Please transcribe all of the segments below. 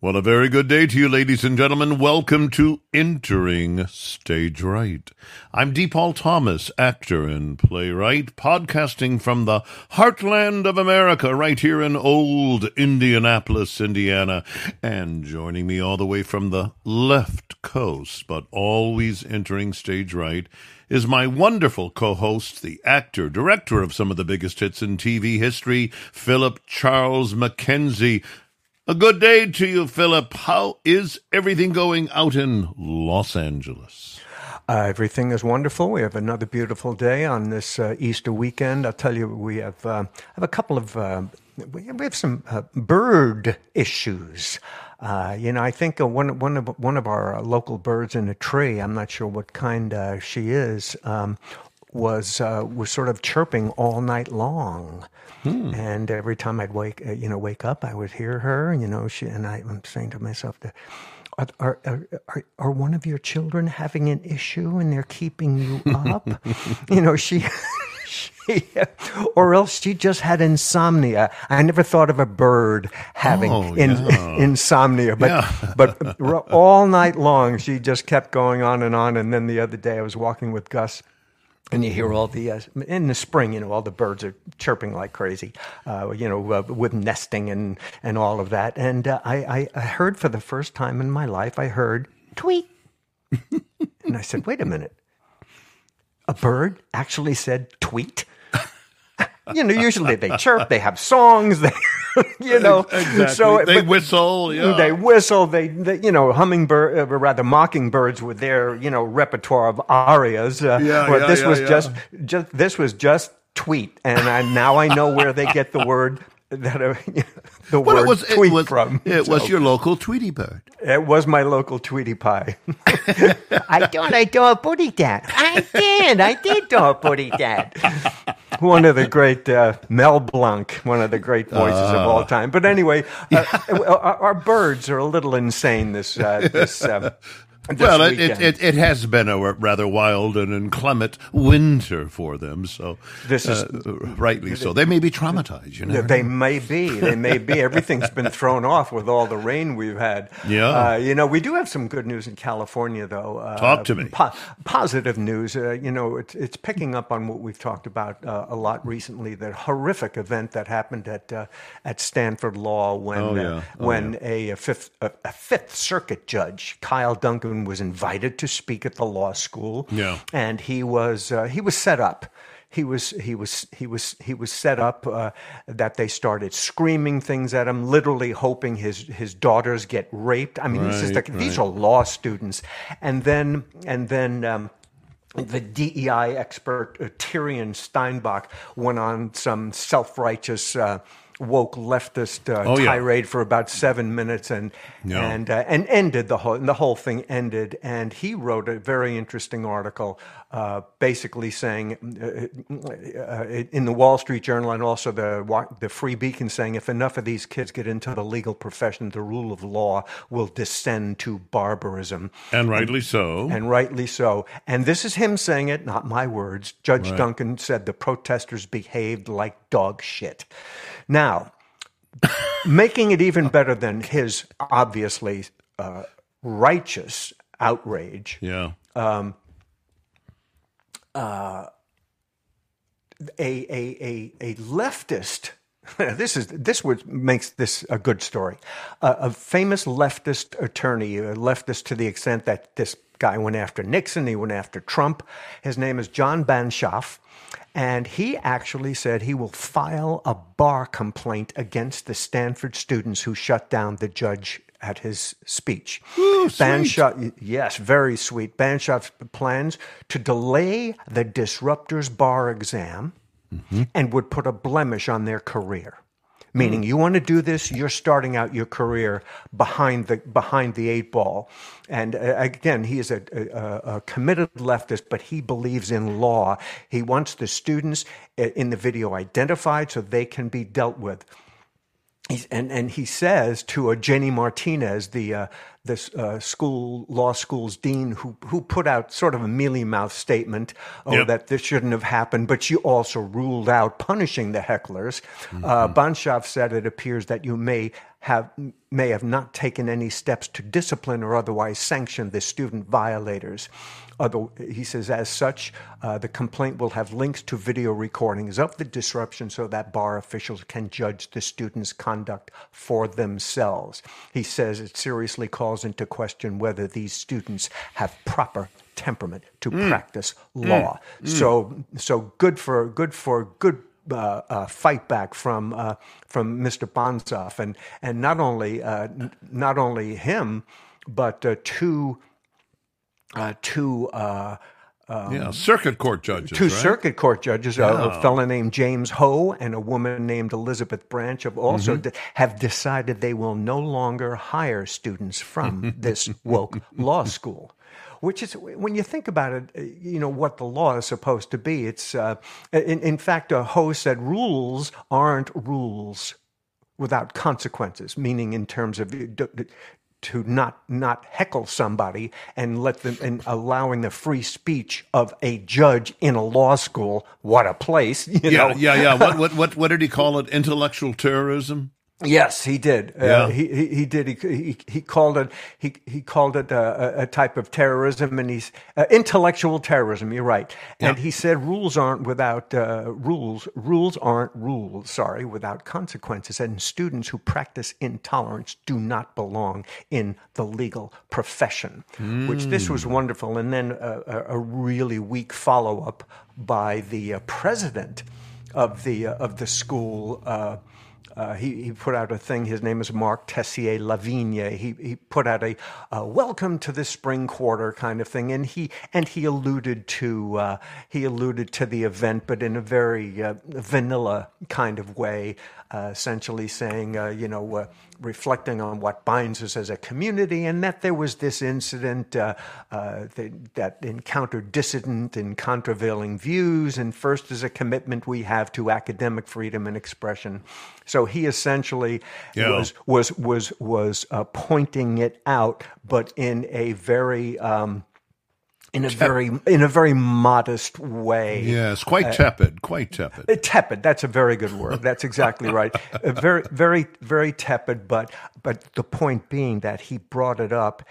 Well, a very good day to you, ladies and gentlemen. Welcome to Entering Stage Right. I'm D. Paul Thomas, actor and playwright, podcasting from the heartland of America, right here in old Indianapolis, Indiana. And joining me all the way from the left coast, but always entering stage right, is my wonderful co host, the actor, director of some of the biggest hits in TV history, Philip Charles McKenzie. A good day to you, Philip. How is everything going out in Los Angeles? Uh, everything is wonderful. We have another beautiful day on this uh, Easter weekend. I'll tell you, we have uh, have a couple of uh, we have some uh, bird issues. Uh, you know, I think one one of one of our local birds in a tree. I'm not sure what kind she is. Um, was was sort of chirping all night long. Hmm. And every time I'd wake, uh, you know, wake up, I would hear her. You know, she and I, am saying to myself, are, are, are, are, one of your children having an issue and they're keeping you up? you know, she, she, or else she just had insomnia. I never thought of a bird having oh, in, yeah. insomnia, but, yeah. but all night long, she just kept going on and on. And then the other day I was walking with Gus and you hear all the uh, in the spring, you know, all the birds are chirping like crazy, uh, you know, uh, with nesting and and all of that. And uh, I, I heard for the first time in my life, I heard tweet, and I said, "Wait a minute, a bird actually said tweet." you know, usually they chirp, they have songs, they, you know, exactly. so they whistle, yeah. they whistle, they, they, you know, hummingbird, uh, rather mockingbirds with their, you know, repertoire of arias. Uh, yeah, yeah, this yeah, was yeah. just, just, this was just tweet, and I, now I know where they get the word that uh, the well, word it was, tweet it was, from. It so. was your local Tweety bird. It was my local Tweety pie. I thought I saw a putty dad. I did. I did saw a putty dad. One of the great uh, Mel Blanc, one of the great voices uh, of all time. But anyway, uh, our, our, birds are a little insane this uh, this um, well, it, it, it, has been a rather wild and inclement winter for them, so this is uh, rightly so. They may be traumatized. You know, they may be. They may be. Everything's been thrown off with all the rain we've had. Yeah. Uh, you know, we do have some good news in California, though. Uh, Talk to me. Po- positive news. Uh, you know, it's it's picking up on what we've talked about uh, a lot recently. The horrific event that happened at uh, at Stanford Law when oh, yeah. oh, when yeah. a, a fifth a, a Fifth Circuit judge, Kyle Duncan was invited to speak at the law school. Yeah. And he was uh, he was set up. He was he was he was he was set up uh, that they started screaming things at him, literally hoping his his daughters get raped. I mean, right, this is the, right. these are law students, and then and then. Um, the DEI expert uh, Tirien Steinbach went on some self-righteous uh, woke leftist uh, oh, yeah. tirade for about seven minutes and yeah. and uh, and ended the whole and the whole thing ended and he wrote a very interesting article uh, basically saying uh, uh, in the Wall Street Journal and also the the Free Beacon saying if enough of these kids get into the legal profession the rule of law will descend to barbarism and rightly so and, and rightly so and this is him saying it not my words Judge right. Duncan said the protesters behaved like dog shit now, making it even better than his obviously uh, righteous outrage. Yeah. Um, uh, a, a, a, a leftist this is this what makes this a good story. Uh, a famous leftist attorney, a leftist to the extent that this guy went after Nixon, he went after Trump. His name is John Banzhaf. And he actually said he will file a bar complaint against the Stanford students who shut down the judge at his speech. Ooh, Banzhaf, yes, very sweet. Banzhaf plans to delay the disruptors bar exam mm-hmm. and would put a blemish on their career. Meaning, mm. you want to do this, you're starting out your career behind the behind the eight ball. And uh, again, he is a, a, a, committed leftist, but he believes in law. He wants the students uh, in the video identified so they can be dealt with. He's, and and he says to a Jenny Martinez, the uh, this uh, school law school's dean, who who put out sort of a mealy mouth statement, oh yep. that this shouldn't have happened, but she also ruled out punishing the hecklers. Mm-hmm. Uh, Banzhaf said it appears that you may have may have not taken any steps to discipline or otherwise sanction the student violators. Other, he says, as such, uh, the complaint will have links to video recordings of the disruption so that bar officials can judge the students' conduct for themselves. He says it seriously calls into question whether these students have proper temperament to hmm. practice hmm. law. Hmm. So, so good for good for good uh, uh, fight back from uh, from Mr. Banzhaf, and and not only uh, n- not only him, but uh, two uh, two. Uh, yeah, circuit court judges. Two right? circuit court judges, a, a fellow named James Ho and a woman named Elizabeth Branch, have also Mm-hmm. de- have decided they will no longer hire students from this woke law school. Which is, when you think about it, uh, you know what the law is supposed to be. It's, uh, in, in fact, a Ho said rules aren't rules without consequences, meaning in terms of d- to not not heckle somebody and let them and allowing the free speech of a judge in a law school. What a place, you Yeah, know. yeah, yeah. What, what, what, what did he call it? Intellectual terrorism. Yes, he did. Yeah. Uh, he, he he did. He, he he called it he he called it a, a- a type of terrorism, and he's uh, intellectual terrorism. You're right. And he said rules aren't without uh, rules. Rules aren't rules. Sorry, without consequences. And students who practice intolerance do not belong in the legal profession. Which this was wonderful. And then a, a, a really weak follow up by the uh, president of the uh, of the school. Uh, he, he put out a thing. His name is Marc Tessier-Lavigne. He he put out a welcome to the spring quarter kind of thing, and he and he alluded to uh, he alluded to the event, but in a very uh, vanilla kind of way, uh, essentially saying uh, you know reflecting on what binds us as a community, and that there was this incident uh, uh, that, that encountered dissident and contravailing views, and first is a commitment we have to academic freedom and expression. So he essentially Yeah. was was was was uh, pointing it out, but in a very um, in a very in a very modest way. Yes, quite tepid, quite tepid. Uh, Tepid. That's a very good word. That's exactly right. Uh, very, very, very tepid. But, but the point being that he brought it up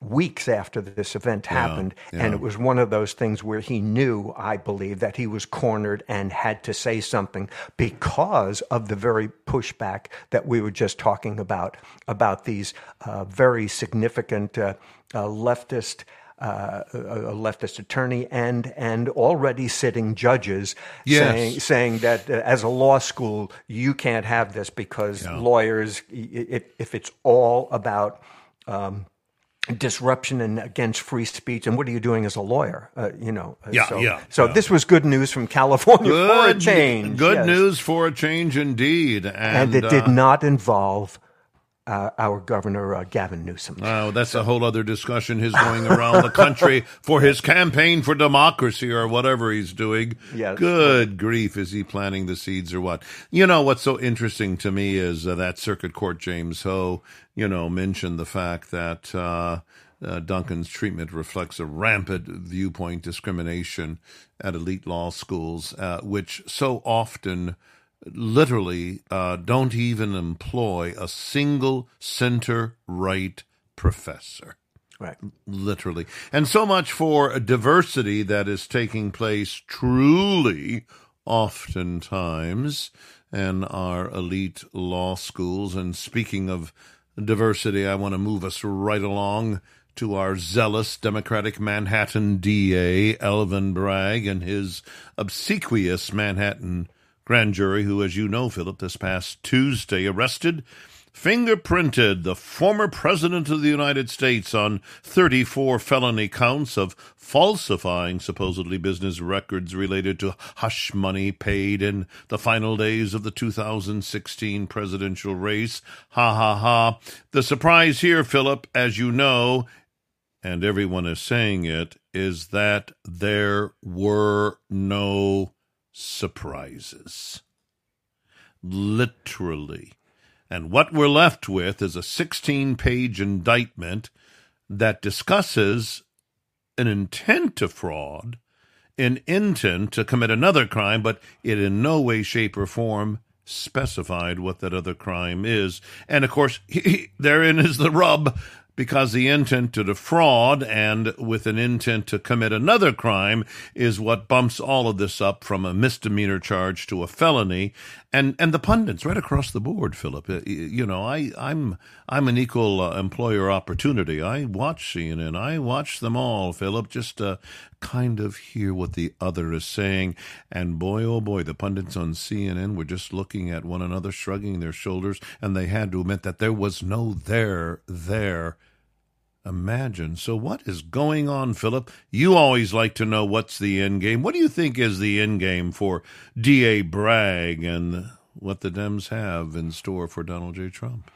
weeks after this event happened, and it was one of those things where he knew, I believe, that he was cornered and had to say something because of the very pushback that we were just talking about about these uh, very significant uh, uh, leftist uh, a a leftist attorney and and already sitting judges Yes. saying saying that uh, as a law school you can't have this because lawyers i- if it's all about um, disruption and against free speech and what are you doing as a lawyer uh, you know uh, Yeah, so, yeah, so yeah. this was good news from California for a change Good yes. news for a change indeed. And, and it did uh, not involve uh, our governor uh, Gavin Newsom Oh, that's a whole other discussion. His going around the country for his campaign for democracy or whatever he's doing. Yes. Good grief. Is he planting the seeds or what? You know, what's so interesting to me is uh, that Circuit Court James Ho, you know, mentioned the fact that uh, uh, Duncan's treatment reflects a rampant viewpoint discrimination at elite law schools, uh, which so often literally uh, don't even employ a single center right professor. right Literally. And so much for diversity that is taking place truly oftentimes in our elite law schools. And speaking of diversity, I want to move us right along to our zealous Democratic Manhattan DA, Alvin Bragg, and his obsequious Manhattan grand jury, who, as you know, Philip, this past Tuesday arrested fingerprinted the former president of the United States on 34 felony counts of falsifying supposedly business records related to hush money paid in the final days of the 2016 presidential race. Ha ha ha. The surprise here, Philip, as you know, and everyone is saying it, is that there were no surprises. Literally. And what we're left with is a 16 page indictment that discusses an intent to fraud, an intent to commit another crime, but it in no way, shape, or form specified what that other crime is. And of course, he, he, therein is the rub because the intent to defraud and with an intent to commit another crime is what bumps all of this up from a misdemeanor charge to a felony. And and the pundits right across the board philip uh, you know i i'm i'm an equal uh, employer opportunity. I watch cnn i watch them all philip just to kind of hear what the other is saying and boy oh boy the pundits on cnn were just looking at one another shrugging their shoulders and they had to admit that there was no there there imagine. So, what is going on, Philip? You always like to know what's the end game. What do you think is the end game for D.A. Bragg and what the Dems have in store for Donald J. Trump?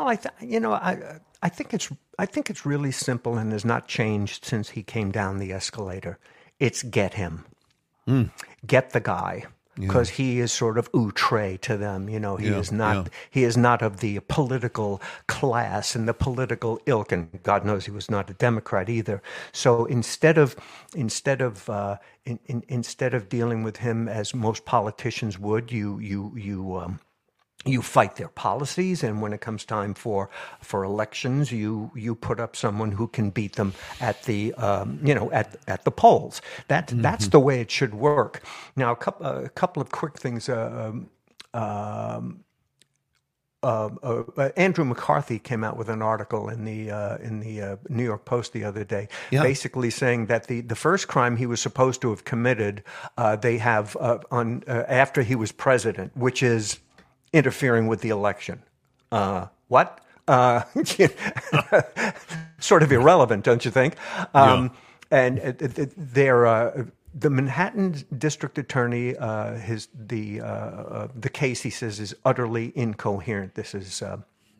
Well, I th- you know I I think it's I think it's really simple and has not changed since he came down the escalator. It's get him, mm. get the guy because yeah. he is sort of outre to them. You know, he yeah, is not yeah. he is not of the political class and the political ilk, and God knows he was not a Democrat either. So instead of instead of uh, in, in, instead of dealing with him as most politicians would, you you you. Um, you fight their policies, and when it comes time for for elections, you you put up someone who can beat them at the um, you know at at the polls. That mm-hmm. that's the way it should work. Now, a couple a couple of quick things. Uh, um, uh, uh, uh, Andrew McCarthy came out with an article in the uh, in the uh, New York Post the other day, yeah. basically saying that the, the first crime he was supposed to have committed, uh, they have on after he was president, which is interfering with the election. Uh, what? Uh, sort of irrelevant, don't you think? Um, yeah. And they're. Uh, the Manhattan District Attorney, uh, his the uh, uh, the case he says is utterly incoherent. This is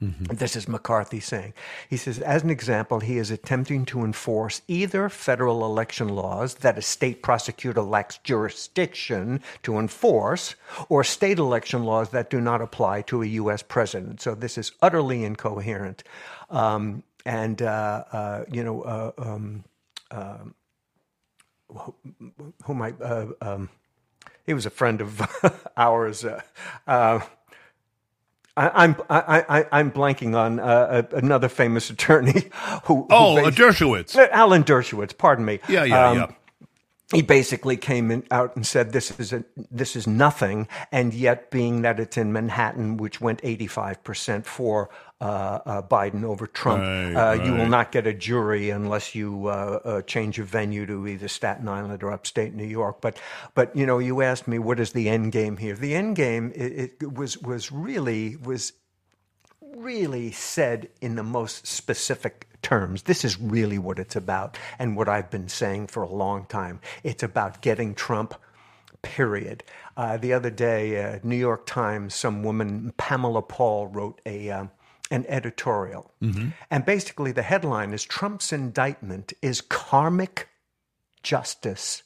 Mm-hmm. This is McCarthy saying. He says, as an example, he is attempting to enforce either federal election laws that a state prosecutor lacks jurisdiction to enforce, or state election laws that do not apply to a U.S. president. So this is utterly incoherent. Um, and, uh, uh, you know, uh, um, um who, might, uh, um, he was a friend of ours. Uh, uh, I, am I, I, am blanking on uh, another famous attorney who. Oh, who Dershowitz. Uh, Alan Dershowitz. Pardon me. Yeah, yeah, um, yeah. He basically came in, out and said this is a, this is nothing, and yet being that it's in Manhattan, which went 85 percent for Biden over Trump. Right, uh, right. You will not get a jury unless you uh, uh, change your venue to either Staten Island or upstate New York. But, but you know, you asked me what is the end game here. The end game it, it was was really was really said in the most specific terms. This is really what it's about, and what I've been saying for a long time. It's about getting Trump period. Uh, the other day, uh, New York Times, some woman, Pamela Paul, wrote a, um, an editorial. Mm-hmm. And basically, the headline is Trump's indictment is karmic justice,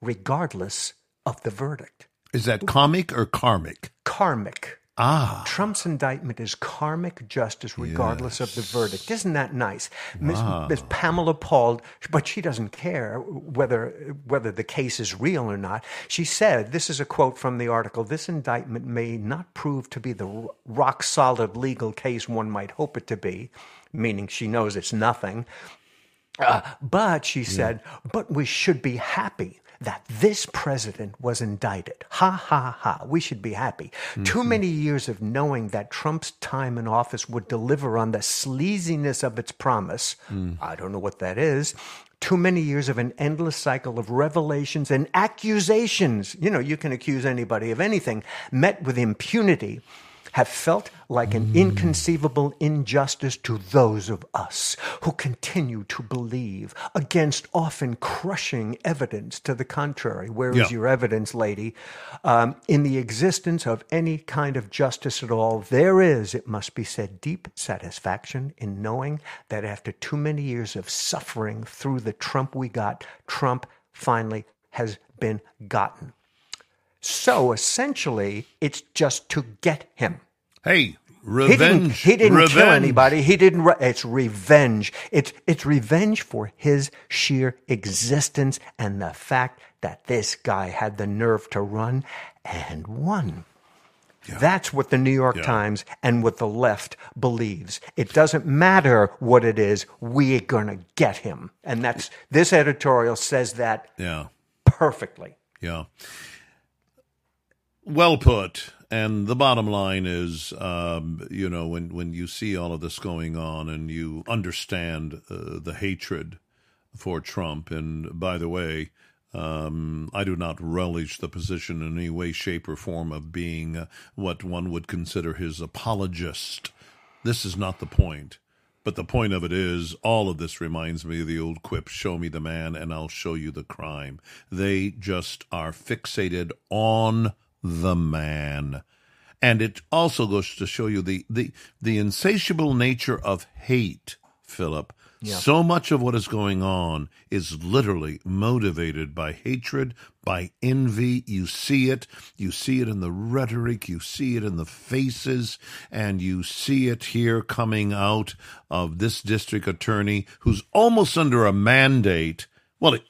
regardless of the verdict. Is that comic or karmic? Karmic. Ah. Trump's indictment is karmic justice regardless yes. of the verdict. Isn't that nice? Wow. Ms. Pamela Paul, but she doesn't care whether whether the case is real or not. She said, this is a quote from the article, this indictment may not prove to be the rock solid legal case one might hope it to be, meaning she knows it's nothing. Uh, but she said, yeah. but we should be happy that this president was indicted. Ha ha ha. We should be happy. Mm-hmm. Too many years of knowing that Trump's time in office would deliver on the sleaziness of its promise. Mm. I don't know what that is. Too many years of an endless cycle of revelations and accusations. You know, you can accuse anybody of anything, met with impunity have felt like an inconceivable injustice to those of us who continue to believe against often crushing evidence to the contrary. Where is yeah. your evidence, lady? Um, in the existence of any kind of justice at all, there is, it must be said, deep satisfaction in knowing that after too many years of suffering through the Trump we got, Trump finally has been gotten. So essentially, it's just to get him. Hey, revenge. He didn't, he didn't revenge. kill anybody. He didn't. Re- it's revenge. It's it's revenge for his sheer existence and the fact that this guy had the nerve to run and won. That's what the New York Yeah. Times and what the left believes. It doesn't matter what it is, we're going to get him. And that's this editorial says that Yeah. perfectly. Yeah. Well put. And the bottom line is, um, you know, when, when you see all of this going on and you understand uh, the hatred for Trump, and by the way, um, I do not relish the position in any way, shape, or form of being uh, what one would consider his apologist. This is not the point. But the point of it is, all of this reminds me of the old quip show me the man and I'll show you the crime. They just are fixated on the man. And it also goes to show you the, the, the insatiable nature of hate, Philip. So much of what is going on is literally motivated by hatred, by envy. You see it. You see it in the rhetoric. You see it in the faces. And you see it here coming out of this district attorney who's almost under a mandate. Well, it,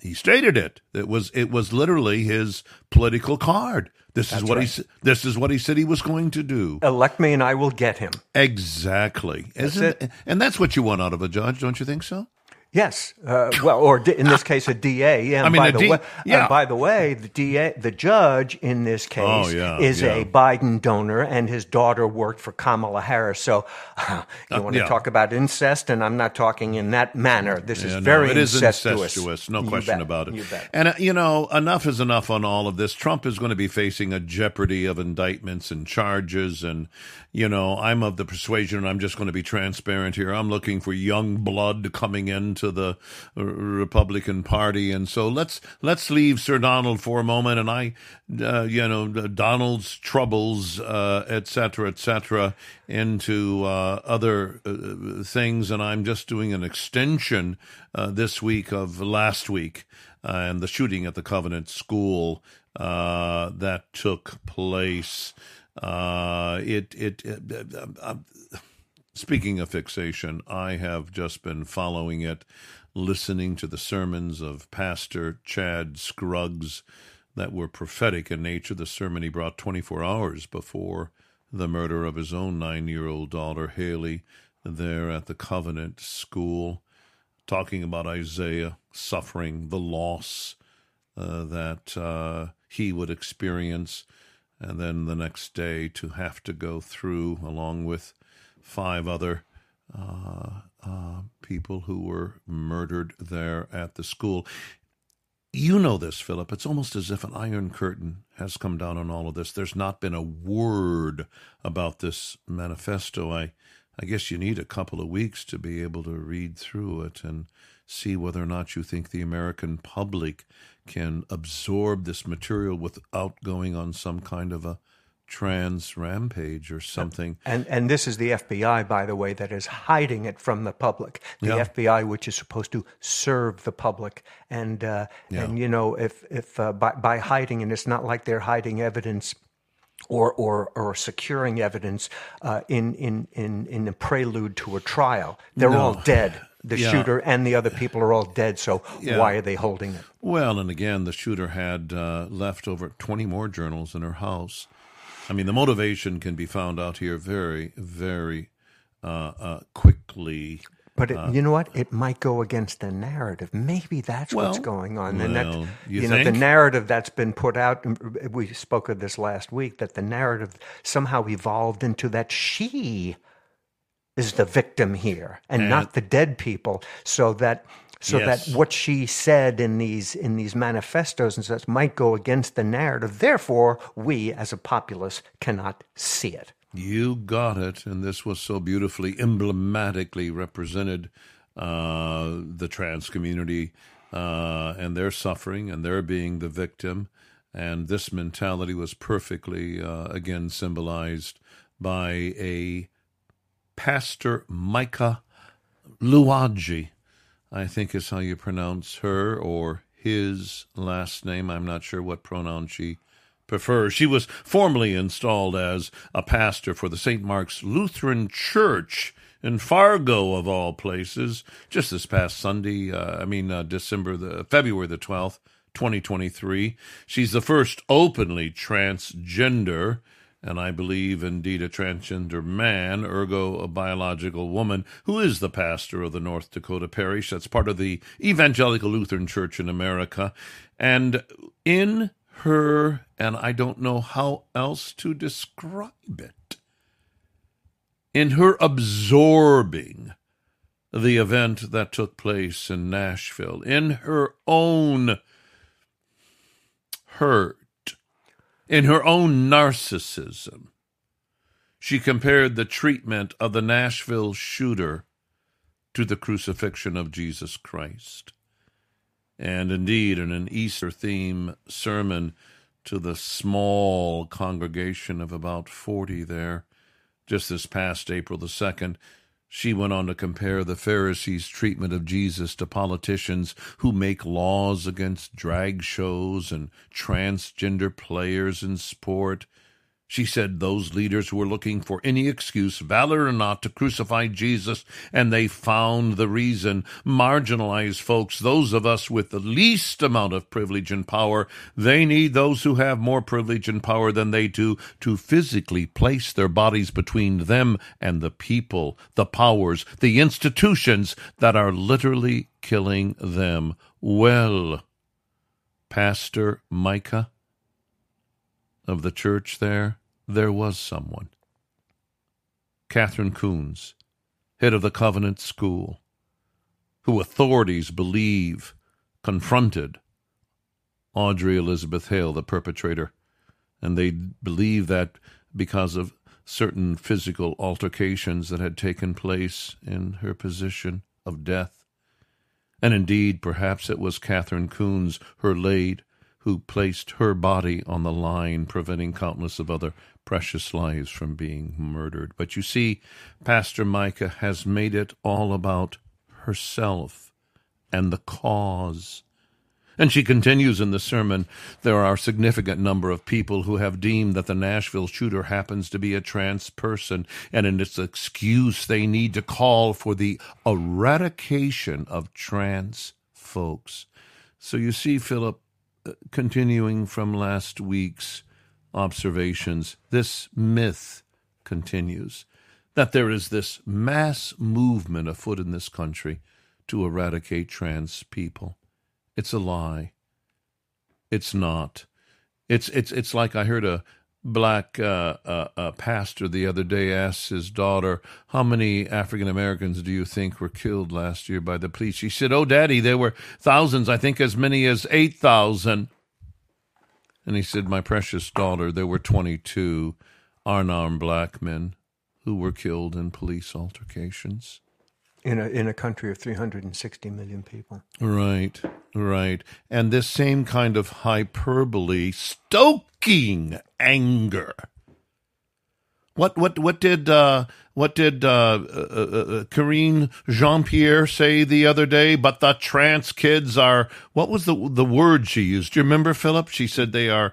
he stated it. It was it was literally his political card. This is what he this is what he said he was going to do. Elect me and I will get him. Exactly. Isn't it. And that's what you want out of a judge, don't you think so? Yes, uh, well, or in this case, a DA. Yeah, and I mean, by the D- way, yeah. and by the way, the DA, the judge in this case, Oh, yeah, is yeah. a Biden donor, and his daughter worked for Kamala Harris. So, you want to Uh, talk about incest, and I'm not talking in that manner. This is no, very it is incestuous. incestuous, no You question bet, about it. You bet. And uh, you know, enough is enough on all of this. Trump is going to be facing a jeopardy of indictments and charges, and you know, I'm of the persuasion, and I'm just going to be transparent here. I'm looking for young blood coming into the Republican Party, and so let's let's leave Sir Donald for a moment, and I, uh, you know, Donald's troubles, uh, et cetera, et cetera, into uh, other uh, things, and I'm just doing an extension uh, this week of last week uh, and the shooting at the Covenant School that took place. It it. it Speaking of fixation, I have just been following it, listening to the sermons of Pastor Chad Scruggs that were prophetic in nature. The sermon he brought 24 hours before the murder of his own nine year old daughter, Hallie, there at the Covenant School, talking about Isaiah suffering the loss uh, that uh, he would experience, and then the next day to have to go through, along with five other uh, uh, people who were murdered there at the school. You know this, Philip. It's almost as if an iron curtain has come down on all of this. There's not been a word about this manifesto. I, I guess you need a couple of weeks to be able to read through it and see whether or not you think the American public can absorb this material without going on some kind of a trans rampage or something. And and this is the FBI, by the way, that is hiding it from the public. The Yeah. FBI, which is supposed to serve the public, and uh, Yeah. and you know if if uh, by by hiding, and it's not like they're hiding evidence. Or, or, or securing evidence uh, in, in, in, in the prelude to a trial. They're all dead. The Yeah. shooter and the other people are all dead. So why are they holding it? Well, and again, the shooter had uh, left over 20 more journals in her house. I mean, the motivation can be found out here very, very uh, uh, quickly. But it, you know what? It might go against the narrative. Maybe that's what's going on. and well, that, you you know, the narrative that's been put out. We spoke of this last week. That the narrative somehow evolved into that she is the victim here, and, And- not the dead people. So that. So Yes. that what she said in these in these manifestos and such might go against the narrative. Therefore, we as a populace cannot see it. You got it. And this was so beautifully, emblematically represented uh, the trans community uh, and their suffering and their being the victim. And this mentality was perfectly, uh, again, symbolized by a Pastor Micah Luagi, I think is how you pronounce her or his last name. I'm not sure what pronoun she prefers. She was formally installed as a pastor for the St. Mark's Lutheran Church in Fargo, of all places, just this past Sunday. Uh, I mean, uh, December the February the twelfth, twenty twenty three. She's the first openly transgender and I believe indeed a transgender man, ergo a biological woman, who is the pastor of the North Dakota parish. That's part of the Evangelical Lutheran Church in America. And in her, and I don't know how else to describe it, in her absorbing the event that took place in Nashville, in her own hurt, in her own narcissism, she compared the treatment of the Nashville shooter to the crucifixion of Jesus Christ. And indeed, in an Easter theme sermon to the small congregation of about 40 there, just this past April the 2nd, she went on to compare the Pharisees' treatment of Jesus to politicians who make laws against drag shows and transgender players in sport she said those leaders were looking for any excuse, valor or not, to crucify Jesus, and they found the reason. Marginalized folks, those of us with the least amount of privilege and power, they need those who have more privilege and power than they do to physically place their bodies between them and the people, the powers, the institutions that are literally killing them. Well, Pastor Micah of the church there, there was someone. Katherine Koonce, head of the Covenant School, who authorities believe confronted Audrey Elizabeth Hale, the perpetrator, and they believe that because of certain physical altercations that had taken place in her position of death. And indeed, perhaps it was Katherine Koonce, her maid, who placed her body on the line, preventing countless of other precious lives from being murdered. But you see, Pastor Micah has made it all about herself and the cause. And she continues in the sermon there are a significant number of people who have deemed that the Nashville shooter happens to be a trans person, and in its excuse, they need to call for the eradication of trans folks. So you see, Philip, uh, continuing from last week's observations, this myth continues that there is this mass movement afoot in this country to eradicate trans people. It's a lie. It's not. It's it's it's like I heard a black uh, uh, uh, pastor the other day ask his daughter, "How many African Americans do you think were killed last year by the police?" She said, "Oh, Daddy, there were thousands. I think as many as eight thousand. And he said, My precious daughter, there were 22 unarmed black men who were killed in police altercations. In a, in a country of 360 million people. Right, right. And this same kind of hyperbole, stoking anger what what what did uh, what did uh, uh, uh, uh Karine Jean Pierre say the other day? But the trans kids are what was the the word she used? Do you remember, Philip? She said they are,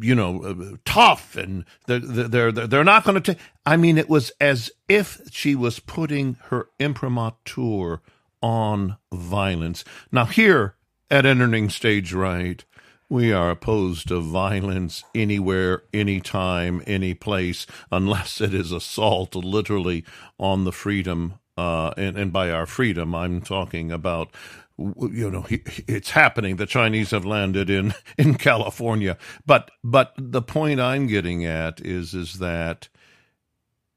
you know, uh, tough and they're they're they're, they're not going to take. I mean, it was as if she was putting her imprimatur on violence. Now here at Entering Stage Right we are opposed to violence anywhere, anytime, any place, unless it is assault literally on the freedom. Uh, and, and by our freedom, I'm talking about you know it's happening the chinese have landed in in california but but the point i'm getting at is is that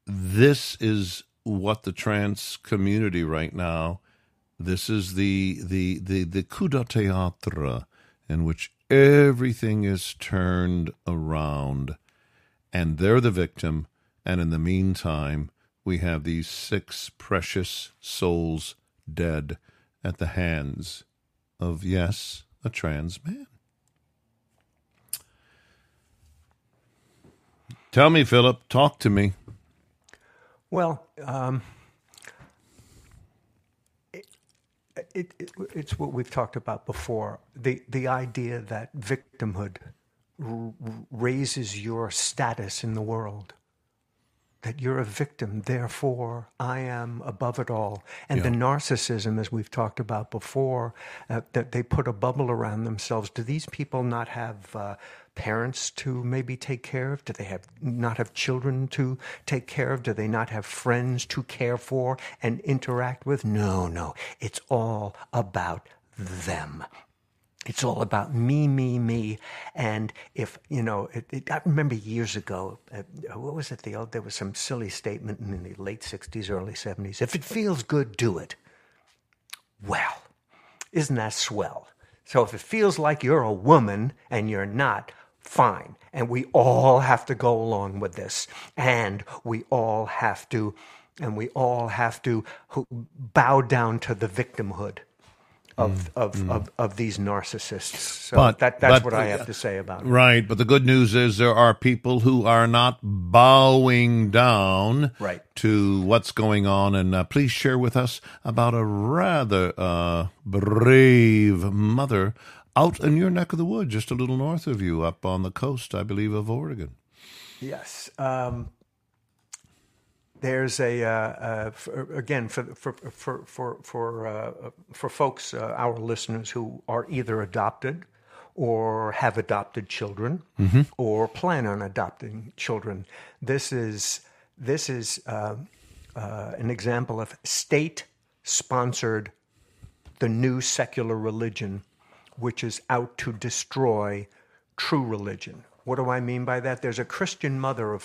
this is what the trans community right now this is the the the the coup de théâtre in which everything is turned around and they're the victim. And in the meantime, we have these six precious souls dead at the hands of, yes, a trans man. Tell me, Philip, talk to me. Well, um, it, it, it's what we've talked about before the, the idea that victimhood r- raises your status in the world. That you're a victim, therefore I am above it all. And the narcissism, as we've talked about before, uh, that they put a bubble around themselves. Do these people not have uh, parents to maybe take care of? Do they have not have children to take care of? Do they not have friends to care for and interact with? No, no. It's all about them. It's all about me, me, me. And if, you know, it, it, I remember years ago, uh, what was it? The old, there was some silly statement in the late 60s, early 70s. If it feels good, do it. Well, isn't that swell? So if it feels like you're a woman and you're not, fine. And we all have to go along with this. And we all have to, and we all have to bow down to the victimhood of, of, Of, of these narcissists. So But- that, that's but- what I have to say about it. Right, but the good news is there are people who are not bowing down Right. to what's going on. And uh, please share with us about a rather uh, brave mother out in your neck of the woods, just a little north of you, up on the coast, I believe, of Oregon. Yes. Um, there's a uh, uh, for, again for for for for for, uh, for folks, uh, our listeners who are either adopted or have adopted children or plan on adopting children. This is this is uh, uh, an example of state-sponsored the new secular religion, which is out to destroy true religion. What do I mean by that? There's a Christian mother of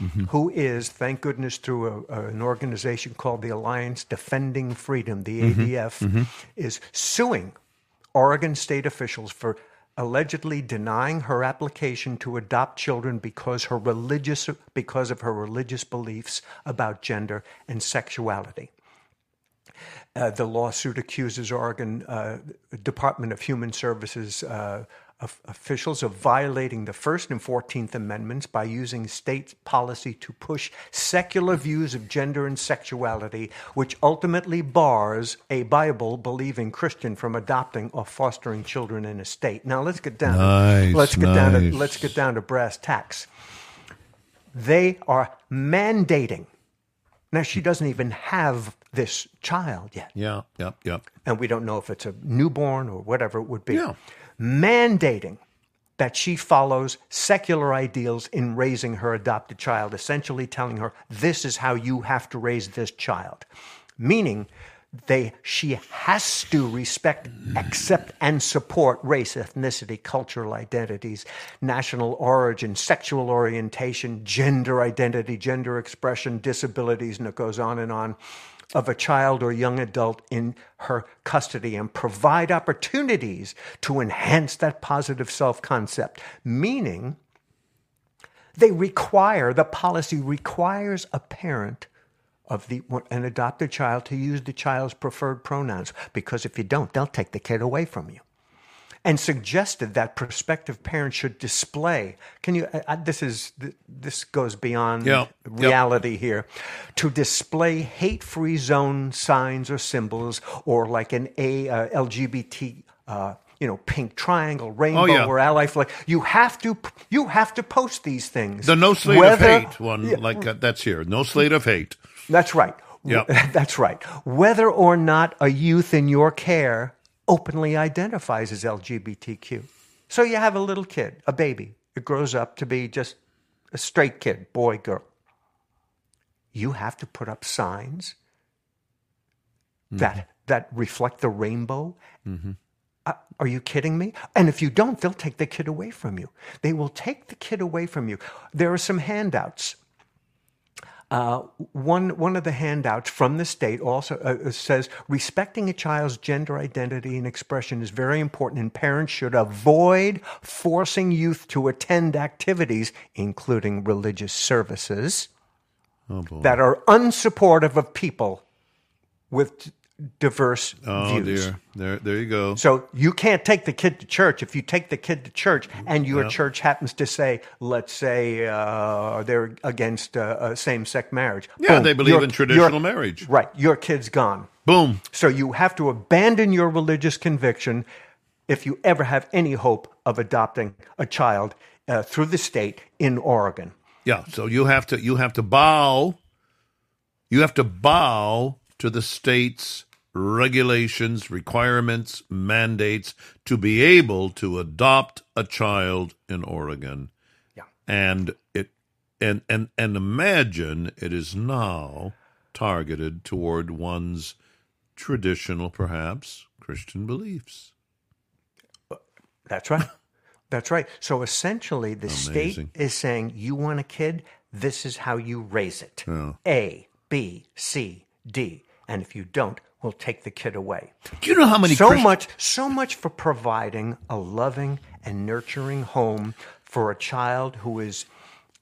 5 who is, thank goodness, through a, a- an organization called the Alliance Defending Freedom, the ADF, is suing Oregon state officials for allegedly denying her application to adopt children because her religious because of her religious beliefs about gender and sexuality. Uh, the lawsuit accuses Oregon uh, Department of Human Services uh, of officials of violating the First and Fourteenth Amendments by using state policy to push secular views of gender and sexuality, which ultimately bars a Bible-believing Christian from adopting or fostering children in a state. Now let's get down. Nice, to, let's get down to let's get down to brass tacks. They are mandating. Now she doesn't even have this child yet Yeah, yep, yep. and we don't know if it's a newborn or whatever it would be, Yeah. Mandating that she follows secular ideals in raising her adopted child, essentially telling her this is how you have to raise this child, meaning they she has to respect, accept, and support race, ethnicity, cultural identities, national origin, sexual orientation, gender identity, gender expression, disabilities, and it goes on and on of a child or young adult in her custody and provide opportunities to enhance that positive self concept, meaning they require, the policy requires a parent of the an adopted child to use the child's preferred pronouns because if you don't, they'll take the kid away from you. And suggested that prospective parents should display. Can you? I- this is this goes beyond Yeah, yep. reality here. To display hate-free zone signs or symbols, or like an a uh, LGBT. Uh, you know, pink triangle, rainbow, Oh, yeah. or ally flag. You have to, you have to post these things. The no slate Whether- of hate one, like uh, that's here. No slate of hate. that's right. Yep. That's right. Whether or not a youth in your care openly identifies as LGBTQ. So you have a little kid, a baby. It grows up to be just a straight kid, boy, girl. You have to put up signs that that reflect the rainbow. Uh, are you kidding me? And if you don't, they'll take the kid away from you. They will take the kid away from you. There are some handouts uh, one one of the handouts from the state also uh, says respecting a child's gender identity and expression is very important, and parents should avoid forcing youth to attend activities, including religious services, that are unsupportive of people with diverse Oh views. dear, there, there you go. So you can't take the kid to church. If you take the kid to church and your church happens to say, let's say uh, they're against uh, uh, same-sex marriage. Yeah, boom, they believe your- in traditional your- marriage. Right, your kid's gone. Boom. So you have to abandon your religious conviction if you ever have any hope of adopting a child uh, through the state in Oregon. Yeah, so you have to you have to bow you have to bow to the state's regulations, requirements, mandates to be able to adopt a child in Oregon. Yeah. And it and and and imagine it is now targeted toward one's traditional perhaps Christian beliefs. That's right. That's right. So essentially, the state is saying, you want a kid, this is how you raise it Yeah. A, B, C, D. And if you don't, we'll take the kid away. Do you know how many so Christ- much so much for providing a loving and nurturing home for a child who is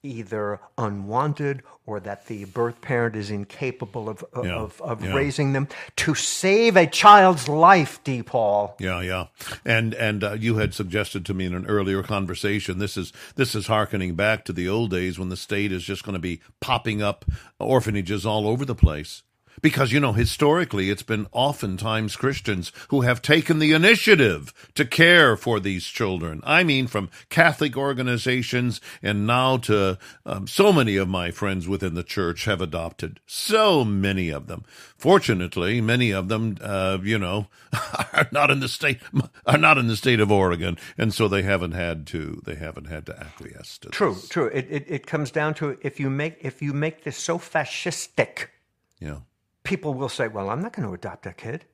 either unwanted or that the birth parent is incapable of, of, Yeah, of, of yeah. raising them to save a child's life, D. Paul. Yeah, yeah, and and uh, you had suggested to me in an earlier conversation. This is this is harkening back to the old days when the state is just going to be popping up orphanages all over the place. Because you know, historically, it's been oftentimes Christians who have taken the initiative to care for these children. I mean, from Catholic organizations, and now to um, so many of my friends within the church have adopted. So many of them. Fortunately, many of them, uh, you know, are not in the state are not in the state of Oregon, and so they haven't had to they haven't had to acquiesce to True, this. true. It, it, it comes down to if you make if you make this so fascistic, Yeah. People will say, "Well, I'm not going to adopt that kid,"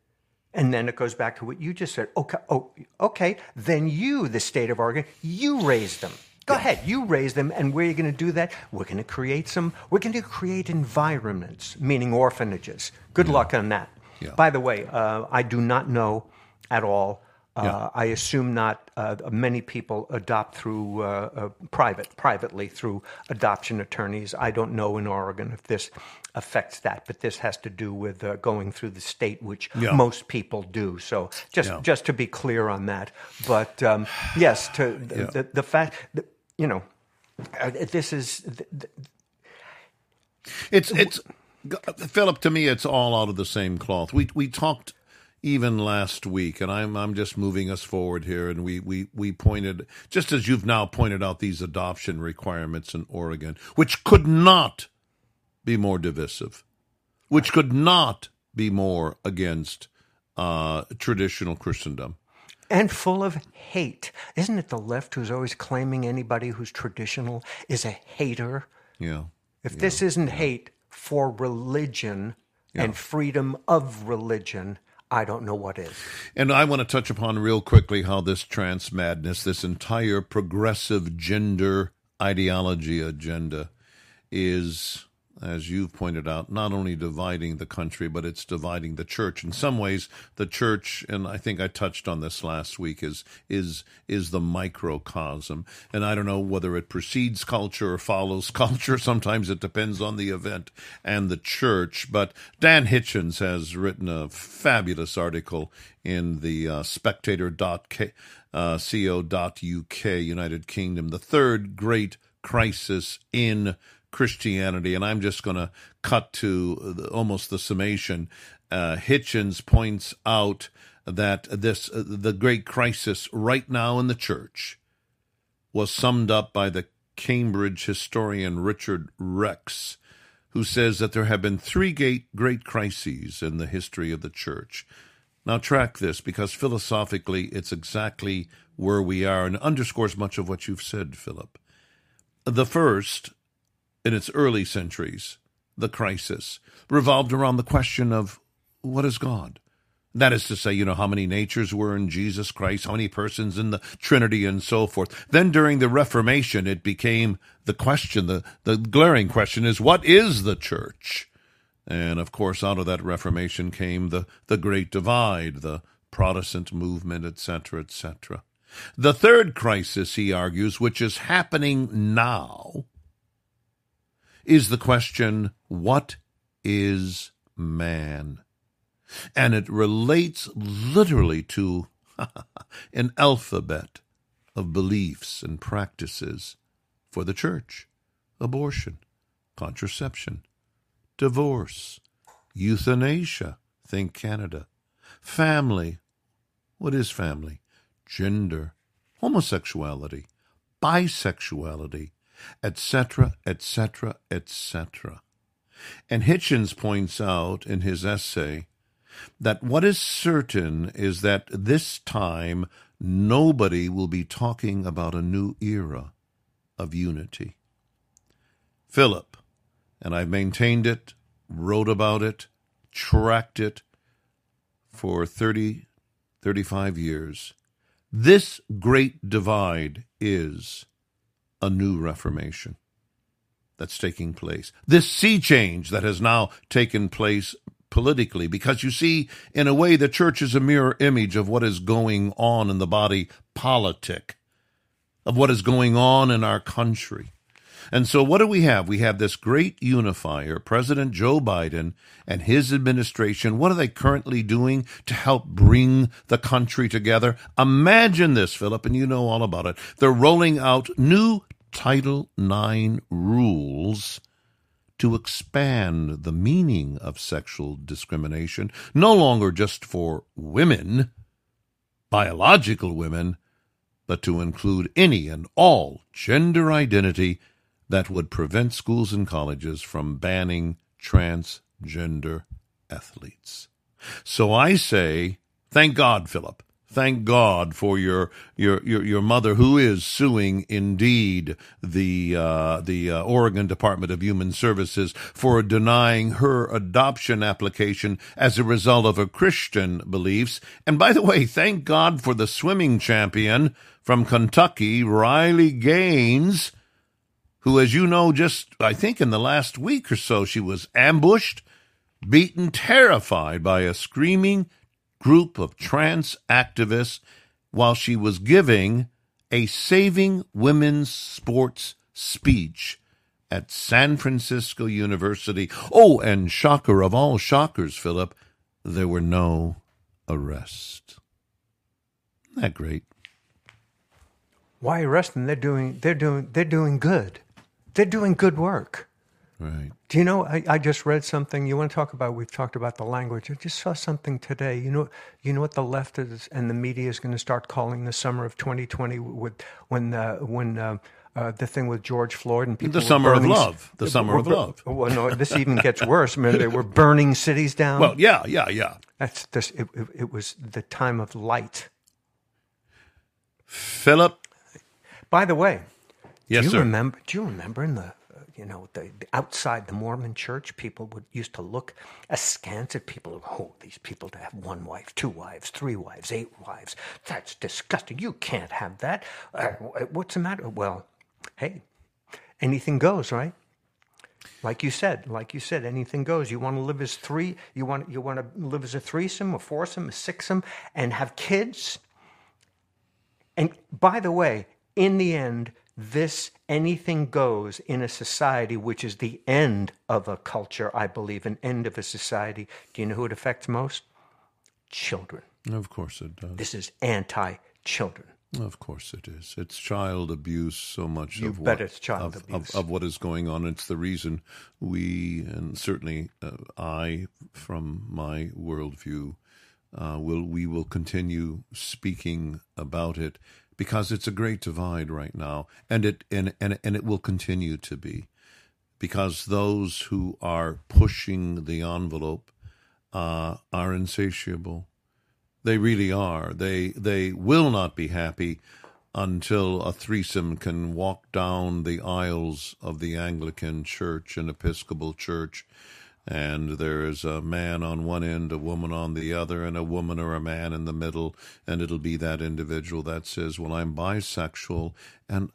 and then it goes back to what you just said. Okay, oh, okay. Then you, the state of Oregon, you raise them. Go ahead, you raise them, and where are you going to do that? We're going to create some. We're going to create environments, meaning orphanages. Good luck on that. Yeah. By the way, uh, I do not know at all. Uh, Yeah. I assume not. Uh, many people adopt through uh, uh, private, privately through adoption attorneys. I don't know in Oregon if this affects that, but this has to do with uh, going through the state, which Yeah. most people do. So just Yeah. just to be clear on that. But um, yes, to the, Yeah. the, the fact that you know uh, this is th- th- It's it's Philip. To me, it's all out of the same cloth. We we talked even last week, and I'm I'm just moving us forward here, and we we we pointed just as you've now pointed out these adoption requirements in Oregon, which could not be more divisive, which could not be more against uh, traditional Christendom. and full of hate. Isn't it the left who's always claiming anybody who's traditional is a hater? Yeah, If this isn't hate for religion and freedom of religion, I don't know what is. And I want to touch upon real quickly how this trans madness, this entire progressive gender ideology agenda, is, as you've pointed out, not only dividing the country, but it's dividing the church. In some ways, the church, and I think I touched on this last week, is is is the microcosm. And I don't know whether it precedes culture or follows culture. Sometimes it depends on the event and the church. But Dan Hitchens has written a fabulous article in the uh, spectator.co.uk, uh, United Kingdom, the third great crisis in Christianity. And I'm just going to cut to the, almost the summation. Uh, Hitchens points out that this uh, the great crisis right now in the church was summed up by the Cambridge historian Richard Rex, who says that there have been three great, great crises in the history of the church. Now, track this because philosophically it's exactly where we are and underscores much of what you've said, Philip. The first, in its early centuries, the crisis, revolved around the question of what is God? That is to say, you know, how many natures were in Jesus Christ, how many persons in the Trinity, and so forth. Then during the Reformation, it became the question, the, the glaring question is, what is the church? And of course, out of that Reformation came the, the Great Divide, the Protestant movement, etc., etc. The third crisis, he argues, which is happening now, is the question, what is man? And it relates literally to an alphabet of beliefs and practices for the church abortion, contraception, divorce, euthanasia, think Canada, family, what is family? Gender, homosexuality, bisexuality, etc., etc., etc. And Hitchens points out in his essay that what is certain is that this time nobody will be talking about a new era of unity. Philip, and I've maintained it, wrote about it, tracked it for 30, 35 years. This great divide is a new Reformation that's taking place. This sea change that has now taken place politically, because you see, in a way, the church is a mirror image of what is going on in the body politic, of what is going on in our country. And so, what do we have? We have this great unifier, President Joe Biden and his administration. What are they currently doing to help bring the country together? Imagine this, Philip, and you know all about it. They're rolling out new Title IX rules to expand the meaning of sexual discrimination, no longer just for women, biological women, but to include any and all gender identity that would prevent schools and colleges from banning transgender athletes. So I say, thank God, Philip, Thank God for your your your, your mother, who is suing indeed the uh, the uh, Oregon Department of Human Services for denying her adoption application as a result of her Christian beliefs. And by the way, thank God for the swimming champion from Kentucky, Riley Gaines, who, as you know, just I think in the last week or so, she was ambushed, beaten, terrified by a screaming group of trans activists while she was giving a Saving Women's Sports speech at San Francisco University. Oh, and shocker of all shockers, Philip, there were no arrests. Isn't that great? Why arrest them? They're doing they're doing they're doing good. They're doing good work. Right. Do you know? I, I just read something. You want to talk about? We've talked about the language. I just saw something today. You know, you know what the left is and the media is going to start calling the summer of 2020 with when uh, when uh, uh, the thing with George Floyd and people. The summer of love. The summer were of love. Well, no, this even gets worse. I mean, they were burning cities down. Well, yeah, yeah, yeah. that's this. It, it, it was the time of light. Philip. By the way, Yes, do you sir. remember? Do you remember in the you know the, the outside the Mormon church, people would used to look askance at people. Oh, these people to have one wife, two wives, three wives, eight wives. That's disgusting. You can't have that. Uh, what's the matter? Well, hey, anything goes, right? Like you said, like you said, anything goes. You want to live as three. You want you want to live as a threesome, a foursome, a sixsome, and have kids. And by the way, in the end, this anything goes in a society which is the end of a culture, I believe, an end of a society. Do you know who it affects most? Children. Of course it does. This is anti children. Of course it is. It's child abuse so much You of what, it's child of, abuse. Of, of what is going on. It's the reason we, and certainly uh, I, from my worldview, uh, will we will continue speaking about it because it's a great divide right now, and it and and, and it will continue to be because those who are pushing the envelope uh, are insatiable. They really are. They they will not be happy until a threesome can walk down the aisles of the Anglican Church and Episcopal Church, and there is a man on one end, a woman on the other, and a woman or a man in the middle, and it'll be that individual that says, "Well, I'm bisexual," and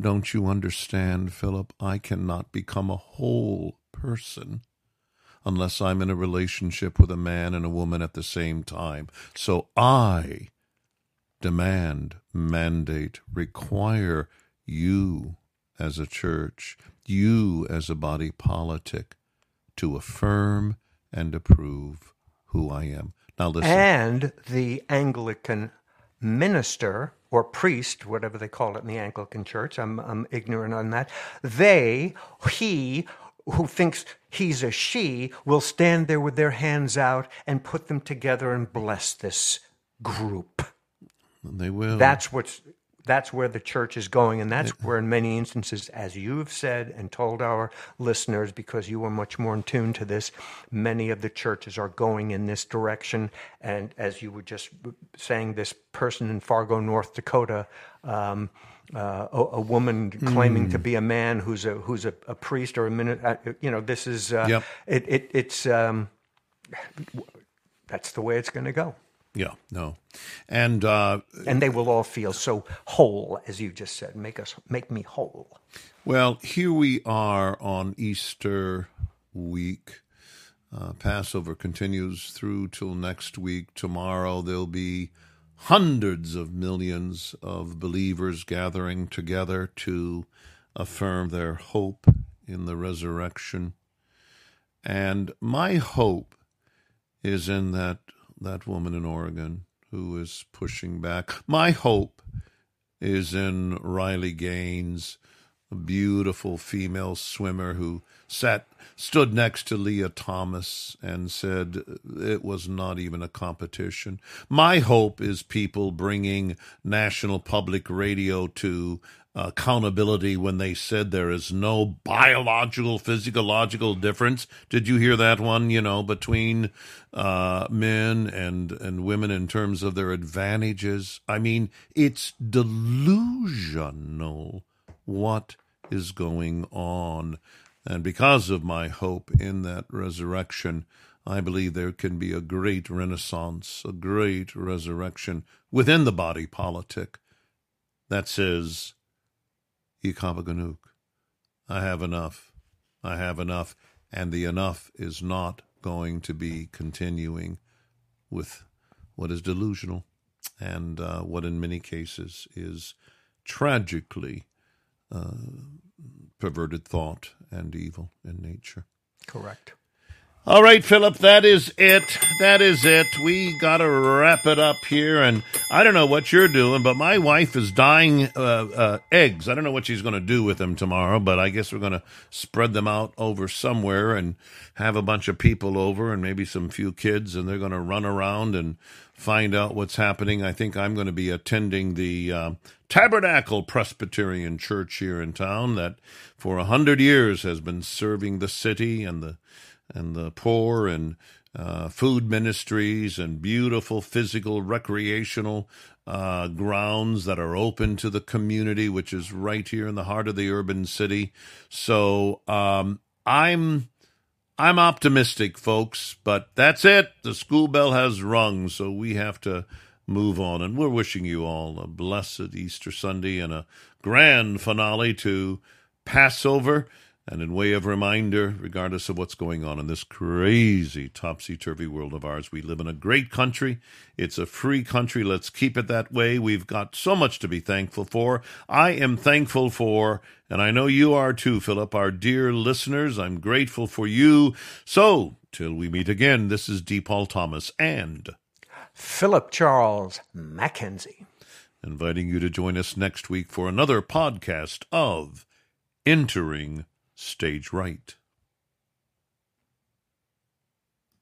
don't you understand, Philip? I cannot become a whole person unless I'm in a relationship with a man and a woman at the same time. So I demand, mandate, require you as a church, you as a body politic, to affirm and approve who I am. Now listen. And the Anglican minister or priest, whatever they call it in the Anglican church, I'm, I'm ignorant on that. They, he, who thinks he's a she, will stand there with their hands out and put them together and bless this group. they will. That's what's that's where the church is going, and that's where, in many instances, as you've said and told our listeners, because you are much more in tune to this, many of the churches are going in this direction. And as you were just saying, this person in Fargo, North Dakota. Um, uh, a, a, woman claiming to be a man who's a who's a, a priest or a minute. Uh, you know, this is uh, Yep. it, it. It's um, that's the way it's going to go, Yeah, no. And uh, and they will all feel so whole, as you just said. Make us make me whole. Well, here we are on Easter week. Uh, Passover continues through till next week. Tomorrow there'll be hundreds of millions of believers gathering together to affirm their hope in the resurrection. And my hope is in that that woman in Oregon who is pushing back. My hope is in Riley Gaines, a beautiful female swimmer who sat stood next to Lia Thomas and said it was not even a competition. My hope is people bringing National Public Radio to accountability when they said there is no biological physiological difference. Did you hear that one you know between uh, men and and women in terms of their advantages? I mean it's delusional what is going on. And because of my hope in that resurrection I believe there can be a great renaissance, a great resurrection within the body politic that says, Ich habe genug, I have enough. I have enough. And the enough is not going to be continuing with what is delusional and uh, what in many cases is tragically uh, perverted thought and evil in nature. Correct. All right, Philip, that is it. That is it. We got to wrap it up here. And I don't know what you're doing, but my wife is dyeing uh, uh, eggs. I don't know what she's going to do with them tomorrow, but I guess we're going to spread them out over somewhere and have a bunch of people over and maybe some few kids, and they're going to run around and find out what's happening. I think I'm going to be attending the uh, Tabernacle Presbyterian Church here in town that for a hundred years has been serving the city and the and the poor and uh, food ministries and beautiful physical recreational uh, grounds that are open to the community, which is right here in the heart of the urban city. So um, I'm I'm optimistic, folks, but that's it. The school bell has rung, so we have to move on. And we're wishing you all a blessed Easter Sunday and a grand finale to Passover. And in way of reminder, regardless of what's going on in this crazy topsy turvy world of ours, we live in a great country. It's a free country. Let's keep it that way. We've got so much to be thankful for. I am thankful for, and I know you are too, Philip, our dear listeners. I'm grateful for you. So, till we meet again, this is D. Paul Thomas and Philip Charles MacKenzie. inviting you to join us next week for another podcast of Entering Stage Right.